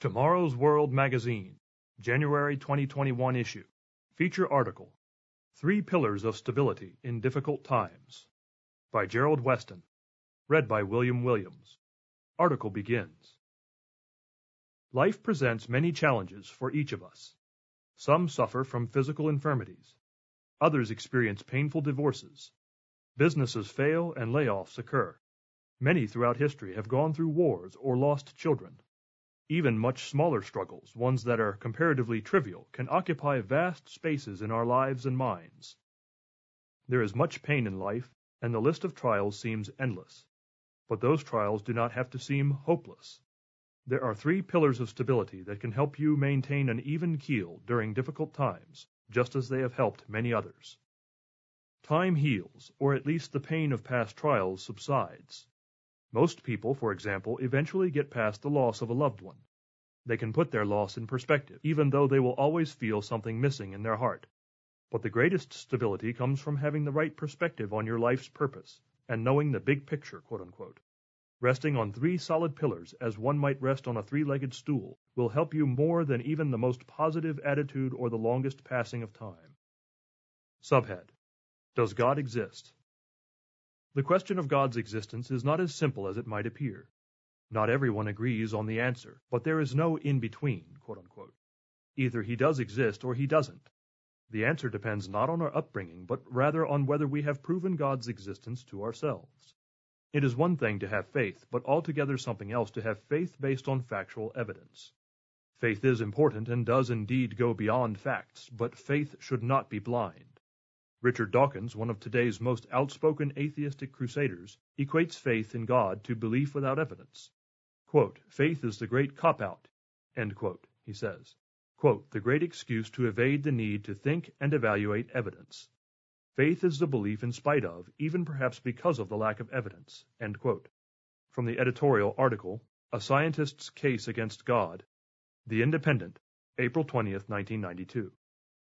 Tomorrow's World Magazine, January 2021 issue. Feature article Three Pillars of Stability in Difficult Times by Gerald Weston. Read by William Williams. Article begins Life presents many challenges for each of us. Some suffer from physical infirmities. Others experience painful divorces. Businesses fail and layoffs occur. Many throughout history have gone through wars or lost children. Even much smaller struggles, ones that are comparatively trivial, can occupy vast spaces in our lives and minds. There is much pain in life, and the list of trials seems endless. But those trials do not have to seem hopeless. There are three pillars of stability that can help you maintain an even keel during difficult times, just as they have helped many others. Time heals, or at least the pain of past trials subsides. Most people, for example, eventually get past the loss of a loved one. They can put their loss in perspective, even though they will always feel something missing in their heart. But the greatest stability comes from having the right perspective on your life's purpose and knowing the big picture, quote unquote. Resting on three solid pillars, as one might rest on a three legged stool, will help you more than even the most positive attitude or the longest passing of time. Subhead Does God exist? The question of God's existence is not as simple as it might appear. Not everyone agrees on the answer, but there is no in between, quote unquote. Either he does exist or he doesn't. The answer depends not on our upbringing, but rather on whether we have proven God's existence to ourselves. It is one thing to have faith, but altogether something else to have faith based on factual evidence. Faith is important and does indeed go beyond facts, but faith should not be blind. Richard Dawkins, one of today's most outspoken atheistic crusaders, equates faith in God to belief without evidence. Quote, faith is the great cop-out, he says. Quote, the great excuse to evade the need to think and evaluate evidence. Faith is the belief in spite of, even perhaps because of the lack of evidence. From the editorial article, A Scientist's Case Against God, The Independent, April 20, 1992.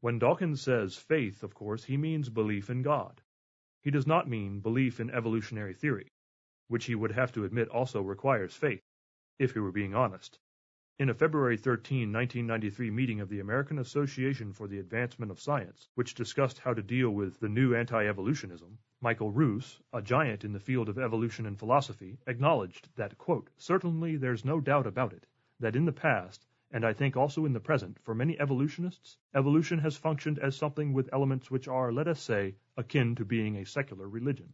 When Dawkins says faith, of course, he means belief in God. He does not mean belief in evolutionary theory, which he would have to admit also requires faith, if he were being honest. In a February 13, 1993 meeting of the American Association for the Advancement of Science, which discussed how to deal with the new anti-evolutionism, Michael Ruse, a giant in the field of evolution and philosophy, acknowledged that, quote, certainly there's no doubt about it, that in the past, and I think also in the present, for many evolutionists, evolution has functioned as something with elements which are, let us say, akin to being a secular religion.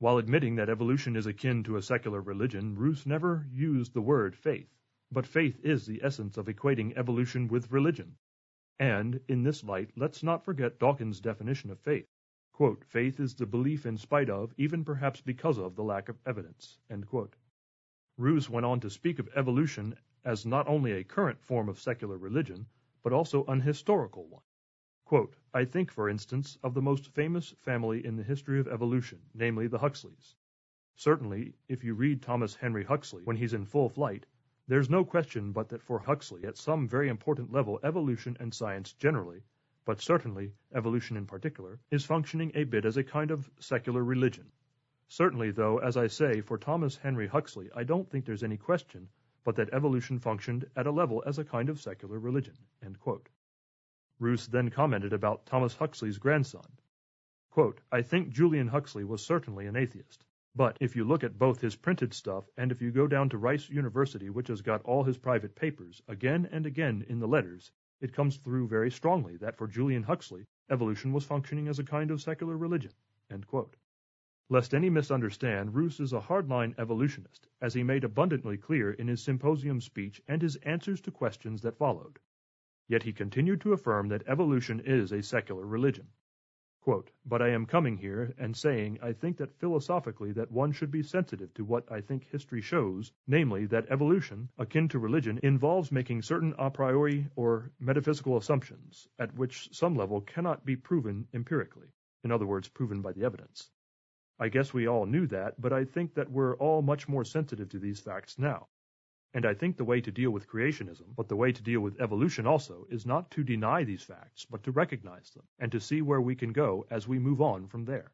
While admitting that evolution is akin to a secular religion, Ruse never used the word faith, but faith is the essence of equating evolution with religion. And, in this light, let's not forget Dawkins' definition of faith. Quote, faith is the belief in spite of, even perhaps because of, the lack of evidence. Ruse went on to speak of evolution as not only a current form of secular religion, but also an historical one. Quote, I think, for instance, of the most famous family in the history of evolution, namely the Huxleys. Certainly, if you read Thomas Henry Huxley when he's in full flight, there's no question but that for Huxley, at some very important level, evolution and science generally, but certainly evolution in particular, is functioning a bit as a kind of secular religion. Certainly, though, as I say, for Thomas Henry Huxley, I don't think there's any question but that evolution functioned at a level as a kind of secular religion. Ruse then commented about Thomas Huxley's grandson. Quote, I think Julian Huxley was certainly an atheist. But if you look at both his printed stuff and if you go down to Rice University, which has got all his private papers, again and again in the letters, it comes through very strongly that for Julian Huxley, evolution was functioning as a kind of secular religion. Lest any misunderstand, Ruse is a hardline evolutionist, as he made abundantly clear in his symposium speech and his answers to questions that followed. Yet he continued to affirm that evolution is a secular religion. Quote, but I am coming here and saying I think that philosophically that one should be sensitive to what I think history shows, namely that evolution, akin to religion, involves making certain a priori or metaphysical assumptions, at which some level cannot be proven empirically, in other words, proven by the evidence. I guess we all knew that, but I think that we're all much more sensitive to these facts now. And I think the way to deal with creationism, but the way to deal with evolution also, is not to deny these facts, but to recognize them, and to see where we can go as we move on from there.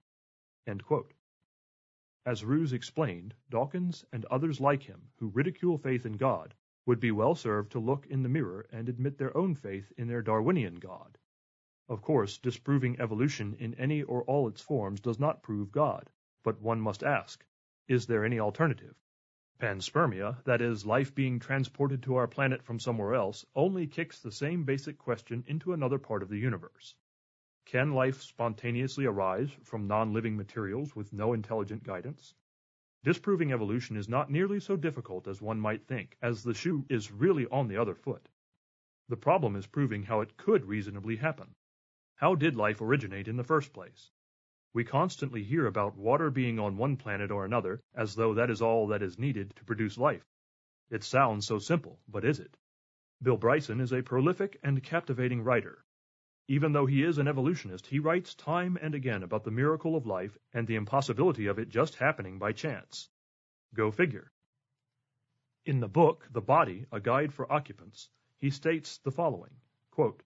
As Ruse explained, Dawkins and others like him, who ridicule faith in God, would be well served to look in the mirror and admit their own faith in their Darwinian God. Of course, disproving evolution in any or all its forms does not prove God, but one must ask, is there any alternative? Panspermia, that is, life being transported to our planet from somewhere else, only kicks the same basic question into another part of the universe. Can life spontaneously arise from non-living materials with no intelligent guidance? Disproving evolution is not nearly so difficult as one might think, as the shoe is really on the other foot. The problem is proving how it could reasonably happen. How did life originate in the first place? We constantly hear about water being on one planet or another, as though that is all that is needed to produce life. It sounds so simple, but is it? Bill Bryson is a prolific and captivating writer. Even though he is an evolutionist, he writes time and again about the miracle of life and the impossibility of it just happening by chance. Go figure. In the book, The Body, A Guide for Occupants, he states the following, quote,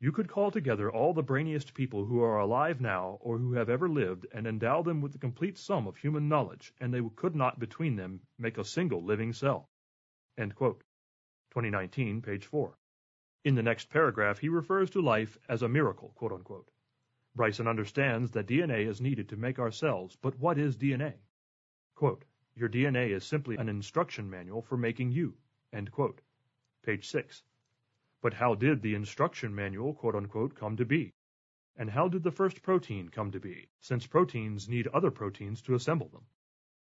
You could call together all the brainiest people who are alive now or who have ever lived and endow them with the complete sum of human knowledge, and they could not between them make a single living cell. End quote. 2019, page 4. In the next paragraph, he refers to life as a miracle, quote unquote. Bryson understands that DNA is needed to make our cells, but what is DNA? Quote, Your DNA is simply an instruction manual for making you. End quote. Page 6. But how did the instruction manual, quote unquote, come to be? And how did the first protein come to be, since proteins need other proteins to assemble them?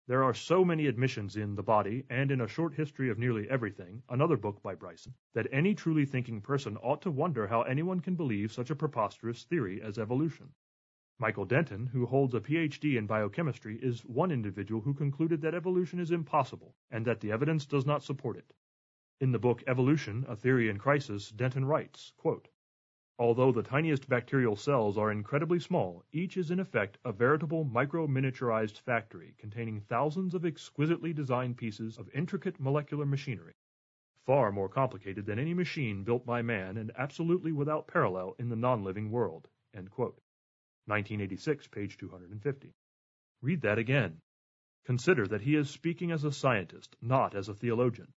There are so many admissions in The Body and in A Short History of Nearly Everything, another book by Bryson, that any truly thinking person ought to wonder how anyone can believe such a preposterous theory as evolution. Michael Denton, who holds a PhD in biochemistry, is one individual who concluded that evolution is impossible and that the evidence does not support it. In the book Evolution, A Theory in Crisis, Denton writes, quote, Although the tiniest bacterial cells are incredibly small, each is in effect a veritable micro-miniaturized factory containing thousands of exquisitely designed pieces of intricate molecular machinery, far more complicated than any machine built by man and absolutely without parallel in the non-living world. 1986, page 250. Read that again. Consider that he is speaking as a scientist, not as a theologian.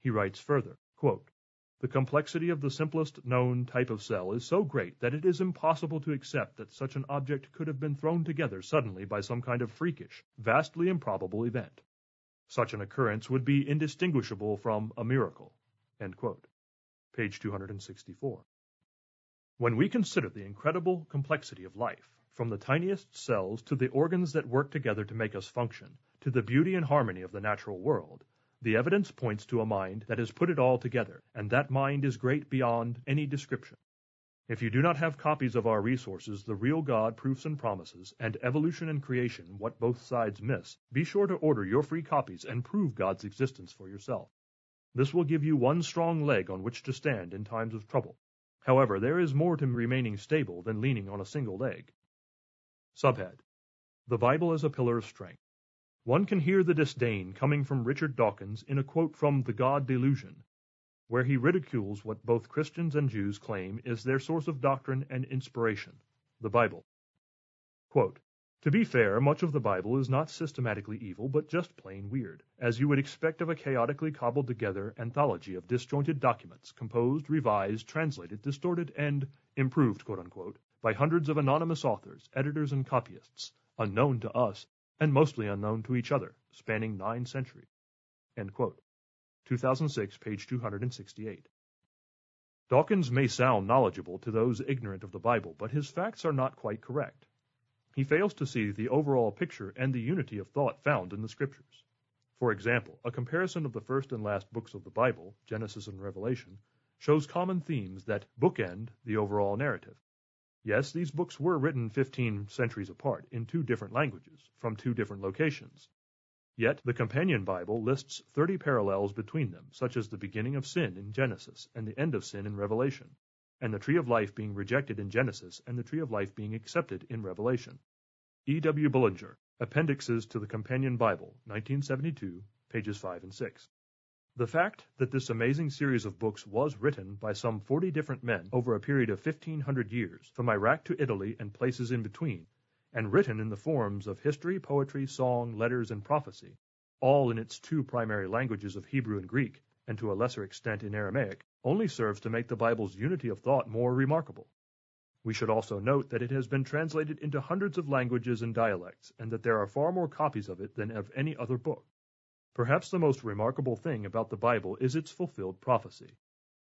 He writes further, quote, the complexity of the simplest known type of cell is so great that it is impossible to accept that such an object could have been thrown together suddenly by some kind of freakish, vastly improbable event. Such an occurrence would be indistinguishable from a miracle. Page 264. When we consider the incredible complexity of life, from the tiniest cells to the organs that work together to make us function, to the beauty and harmony of the natural world, the evidence points to a mind that has put it all together, and that mind is great beyond any description. If you do not have copies of our resources, The Real God, Proofs and Promises, and Evolution and Creation, What Both Sides Miss, be sure to order your free copies and prove God's existence for yourself. This will give you one strong leg on which to stand in times of trouble. However, there is more to remaining stable than leaning on a single leg. Subhead The Bible as a Pillar of Strength. One can hear the disdain coming from Richard Dawkins in a quote from The God Delusion, where he ridicules what both Christians and Jews claim is their source of doctrine and inspiration, the Bible. Quote, to be fair, much of the Bible is not systematically evil, but just plain weird, as you would expect of a chaotically cobbled together anthology of disjointed documents, composed, revised, translated, distorted, and improved, quote unquote, by hundreds of anonymous authors, editors, and copyists, unknown to us, and mostly unknown to each other, spanning nine centuries. 2006, page 268. Dawkins may sound knowledgeable to those ignorant of the Bible, but his facts are not quite correct. He fails to see the overall picture and the unity of thought found in the Scriptures. For example, a comparison of the first and last books of the Bible, Genesis and Revelation, shows common themes that bookend the overall narrative. Yes, these books were written 15 centuries apart, in two different languages, from two different locations. Yet the Companion Bible lists 30 parallels between them, such as the beginning of sin in Genesis and the end of sin in Revelation, and the tree of life being rejected in Genesis and the tree of life being accepted in Revelation. E. W. Bullinger, Appendixes to the Companion Bible, 1972, pages 5 and 6. The fact that this amazing series of books was written by some 40 different men over a period of 1500 years, from Iraq to Italy and places in between, and written in the forms of history, poetry, song, letters, and prophecy, all in its two primary languages of Hebrew and Greek, and to a lesser extent in Aramaic, only serves to make the Bible's unity of thought more remarkable. We should also note that it has been translated into hundreds of languages and dialects, and that there are far more copies of it than of any other book. Perhaps the most remarkable thing about the Bible is its fulfilled prophecy.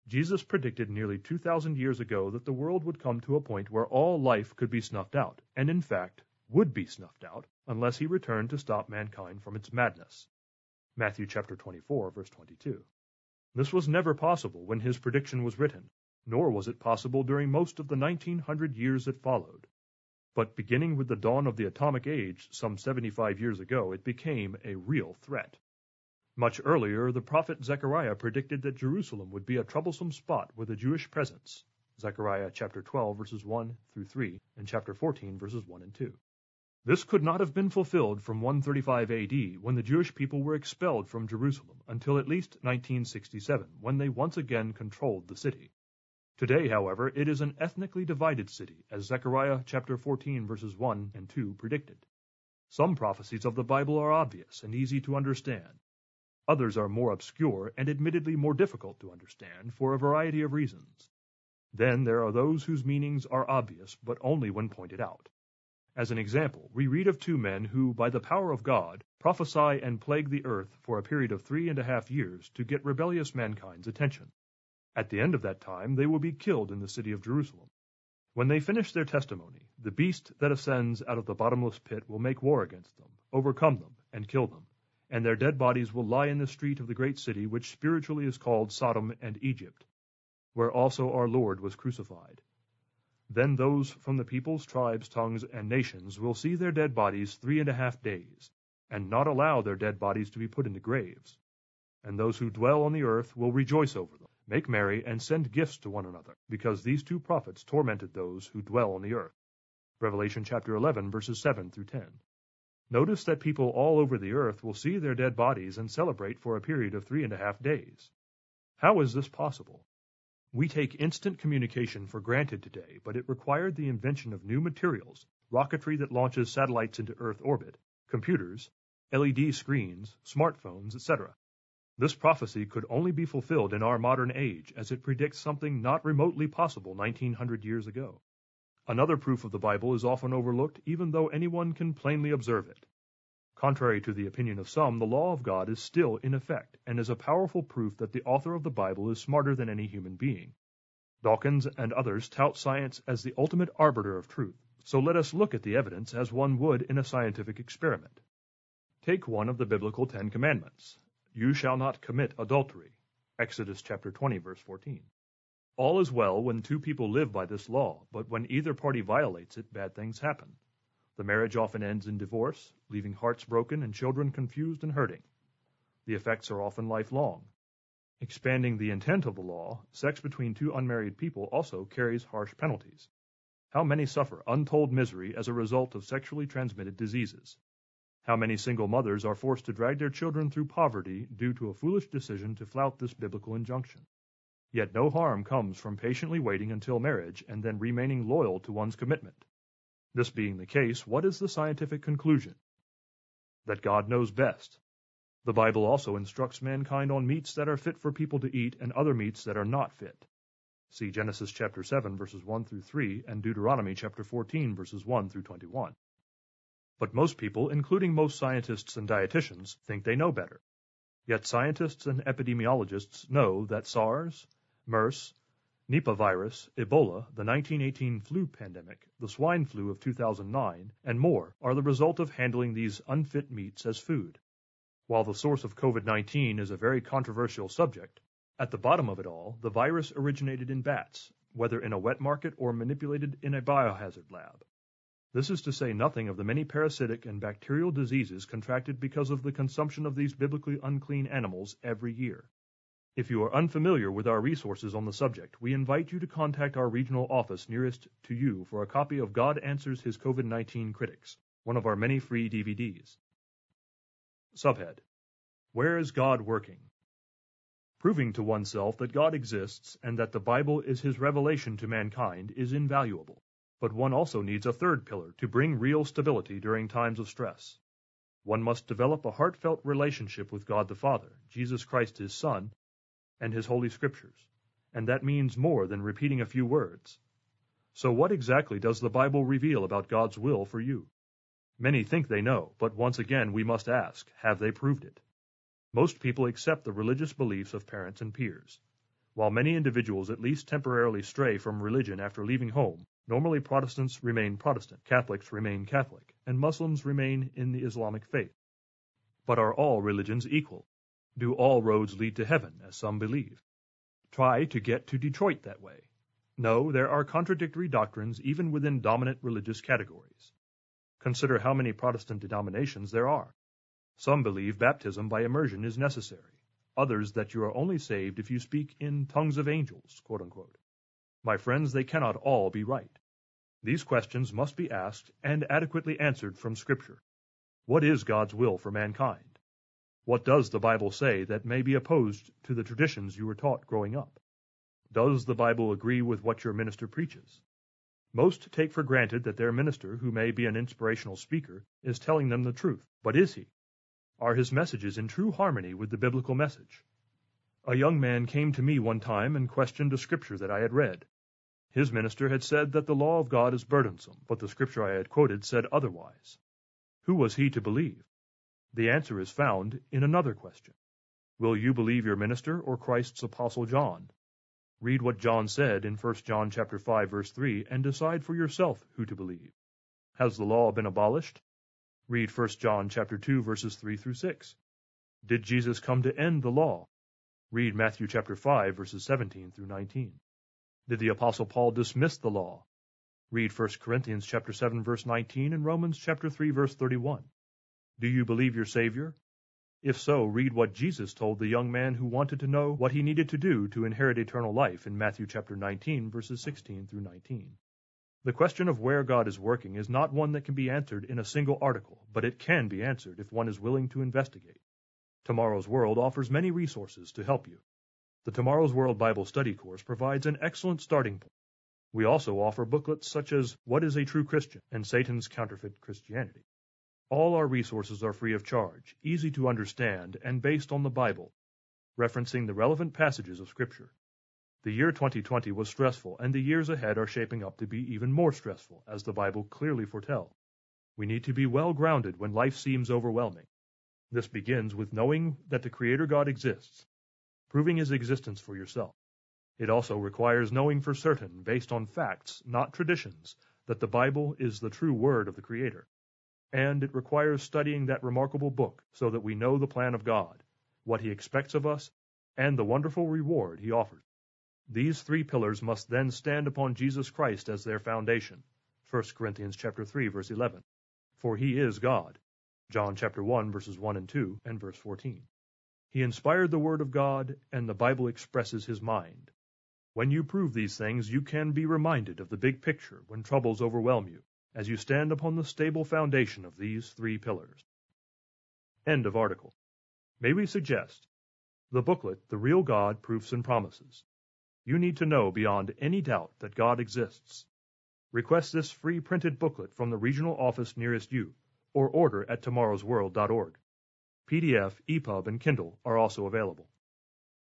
Jesus predicted nearly 2,000 years ago that the world would come to a point where all life could be snuffed out, and in fact, would be snuffed out, unless he returned to stop mankind from its madness. Matthew chapter 24, verse 22. This was never possible when his prediction was written, nor was it possible during most of the 1900 years that followed. But beginning with the dawn of the atomic age some 75 years ago, it became a real threat. Much earlier, the prophet Zechariah predicted that Jerusalem would be a troublesome spot with a Jewish presence. Zechariah chapter 12 verses 1 through 3 and chapter 14 verses 1 and 2. This could not have been fulfilled from 135 AD when the Jewish people were expelled from Jerusalem until at least 1967 when they once again controlled the city. Today, however, it is an ethnically divided city as Zechariah chapter 14 verses 1 and 2 predicted. Some prophecies of the Bible are obvious and easy to understand, Others are more obscure and admittedly more difficult to understand for a variety of reasons. Then there are those whose meanings are obvious, but only when pointed out. As an example, we read of two men who, by the power of God, prophesy and plague the earth for a period of three and a half years to get rebellious mankind's attention. At the end of that time, they will be killed in the city of Jerusalem. When they finish their testimony, the beast that ascends out of the bottomless pit will make war against them, overcome them, and kill them and their dead bodies will lie in the street of the great city, which spiritually is called Sodom and Egypt, where also our Lord was crucified. Then those from the peoples, tribes, tongues, and nations will see their dead bodies three and a half days, and not allow their dead bodies to be put into graves. And those who dwell on the earth will rejoice over them, make merry, and send gifts to one another, because these two prophets tormented those who dwell on the earth. Revelation chapter 11, verses 7 through 10. Notice that people all over the earth will see their dead bodies and celebrate for a period of three and a half days. How is this possible? We take instant communication for granted today, but it required the invention of new materials, rocketry that launches satellites into Earth orbit, computers, LED screens, smartphones, etc. This prophecy could only be fulfilled in our modern age, as it predicts something not remotely possible 1900 years ago. Another proof of the Bible is often overlooked, even though anyone can plainly observe it. Contrary to the opinion of some, the law of God is still in effect, and is a powerful proof that the author of the Bible is smarter than any human being. Dawkins and others tout science as the ultimate arbiter of truth, so let us look at the evidence as one would in a scientific experiment. Take one of the biblical Ten Commandments. You shall not commit adultery. Exodus chapter 20 verse 14. All is well when two people live by this law, but when either party violates it, bad things happen. The marriage often ends in divorce, leaving hearts broken and children confused and hurting. The effects are often lifelong. Expanding the intent of the law, sex between two unmarried people also carries harsh penalties. How many suffer untold misery as a result of sexually transmitted diseases? How many single mothers are forced to drag their children through poverty due to a foolish decision to flout this biblical injunction? Yet no harm comes from patiently waiting until marriage and then remaining loyal to one's commitment. This being the case, what is the scientific conclusion? That God knows best. The Bible also instructs mankind on meats that are fit for people to eat and other meats that are not fit. See Genesis chapter 7 verses 1 through 3 and Deuteronomy chapter 14 verses 1 through 21. But most people, including most scientists and dietitians, think they know better. Yet scientists and epidemiologists know that SARS, MERS, Nipah virus, Ebola, the 1918 flu pandemic, the swine flu of 2009, and more are the result of handling these unfit meats as food. While the source of COVID-19 is a very controversial subject, at the bottom of it all, the virus originated in bats, whether in a wet market or manipulated in a biohazard lab. This is to say nothing of the many parasitic and bacterial diseases contracted because of the consumption of these biblically unclean animals every year. If you are unfamiliar with our resources on the subject, we invite you to contact our regional office nearest to you for a copy of God Answers His COVID-19 Critics, one of our many free DVDs. Subhead Where is God working? Proving to oneself that God exists and that the Bible is his revelation to mankind is invaluable, but one also needs a third pillar to bring real stability during times of stress. One must develop a heartfelt relationship with God the Father, Jesus Christ his Son, and His Holy Scriptures, and that means more than repeating a few words. So what exactly does the Bible reveal about God's will for you? Many think they know, but once again we must ask, have they proved it? Most people accept the religious beliefs of parents and peers. While many individuals at least temporarily stray from religion after leaving home, normally Protestants remain Protestant, Catholics remain Catholic, and Muslims remain in the Islamic faith. But are all religions equal? Do all roads lead to heaven, as some believe? Try to get to Detroit that way. No, there are contradictory doctrines even within dominant religious categories. Consider how many Protestant denominations there are. Some believe baptism by immersion is necessary others that you are only saved if you speak in tongues of angels, My friends, they cannot all be right. These questions must be asked and adequately answered from Scripture. What is God's will for mankind? What does the Bible say that may be opposed to the traditions you were taught growing up? Does the Bible agree with what your minister preaches? Most take for granted that their minister, who may be an inspirational speaker, is telling them the truth. But is he? Are his messages in true harmony with the biblical message? A young man came to me one time and questioned a scripture that I had read. His minister had said that the law of God is burdensome, but the scripture I had quoted said otherwise. Who was he to believe? The answer is found in another question. Will you believe your minister or Christ's apostle John? Read what John said in 1 John chapter 5 verse 3 and decide for yourself who to believe. Has the law been abolished? Read 1 John chapter 2 verses 3 through 6. Did Jesus come to end the law? Read Matthew chapter 5 verses 17 through 19. Did the apostle Paul dismiss the law? Read 1 Corinthians chapter 7 verse 19 and Romans chapter 3 verse 31. Do you believe your Savior? If so, read what Jesus told the young man who wanted to know what he needed to do to inherit eternal life in Matthew chapter 19 verses 16 through 19. The question of where God is working is not one that can be answered in a single article, but it can be answered if one is willing to investigate. Tomorrow's World offers many resources to help you. The Tomorrow's World Bible Study course provides an excellent starting point. We also offer booklets such as What is a True Christian and Satan's Counterfeit Christianity. All our resources are free of charge, easy to understand, and based on the Bible, referencing the relevant passages of Scripture. The year 2020 was stressful, and the years ahead are shaping up to be even more stressful, as the Bible clearly foretells. We need to be well grounded when life seems overwhelming. This begins with knowing that the Creator God exists, proving his existence for yourself. It also requires knowing for certain, based on facts, not traditions, that the Bible is the true word of the Creator. And it requires studying that remarkable book so that we know the plan of God, what he expects of us, and the wonderful reward he offers. These three pillars must then stand upon Jesus Christ as their foundation. 1 Corinthians chapter 3 verse 11. For he is God. John chapter 1 verses 1 and 2 and verse 14. He inspired the word of God and the Bible expresses his mind. When you prove these things, you can be reminded of the big picture when troubles overwhelm you, as you stand upon the stable foundation of these three pillars. End of article. May we suggest the booklet, The Real God Proofs and Promises, you need to know beyond any doubt that God exists. Request this free printed booklet from the regional office nearest you, or order at tomorrowsworld.org. PDF, EPUB, and Kindle are also available.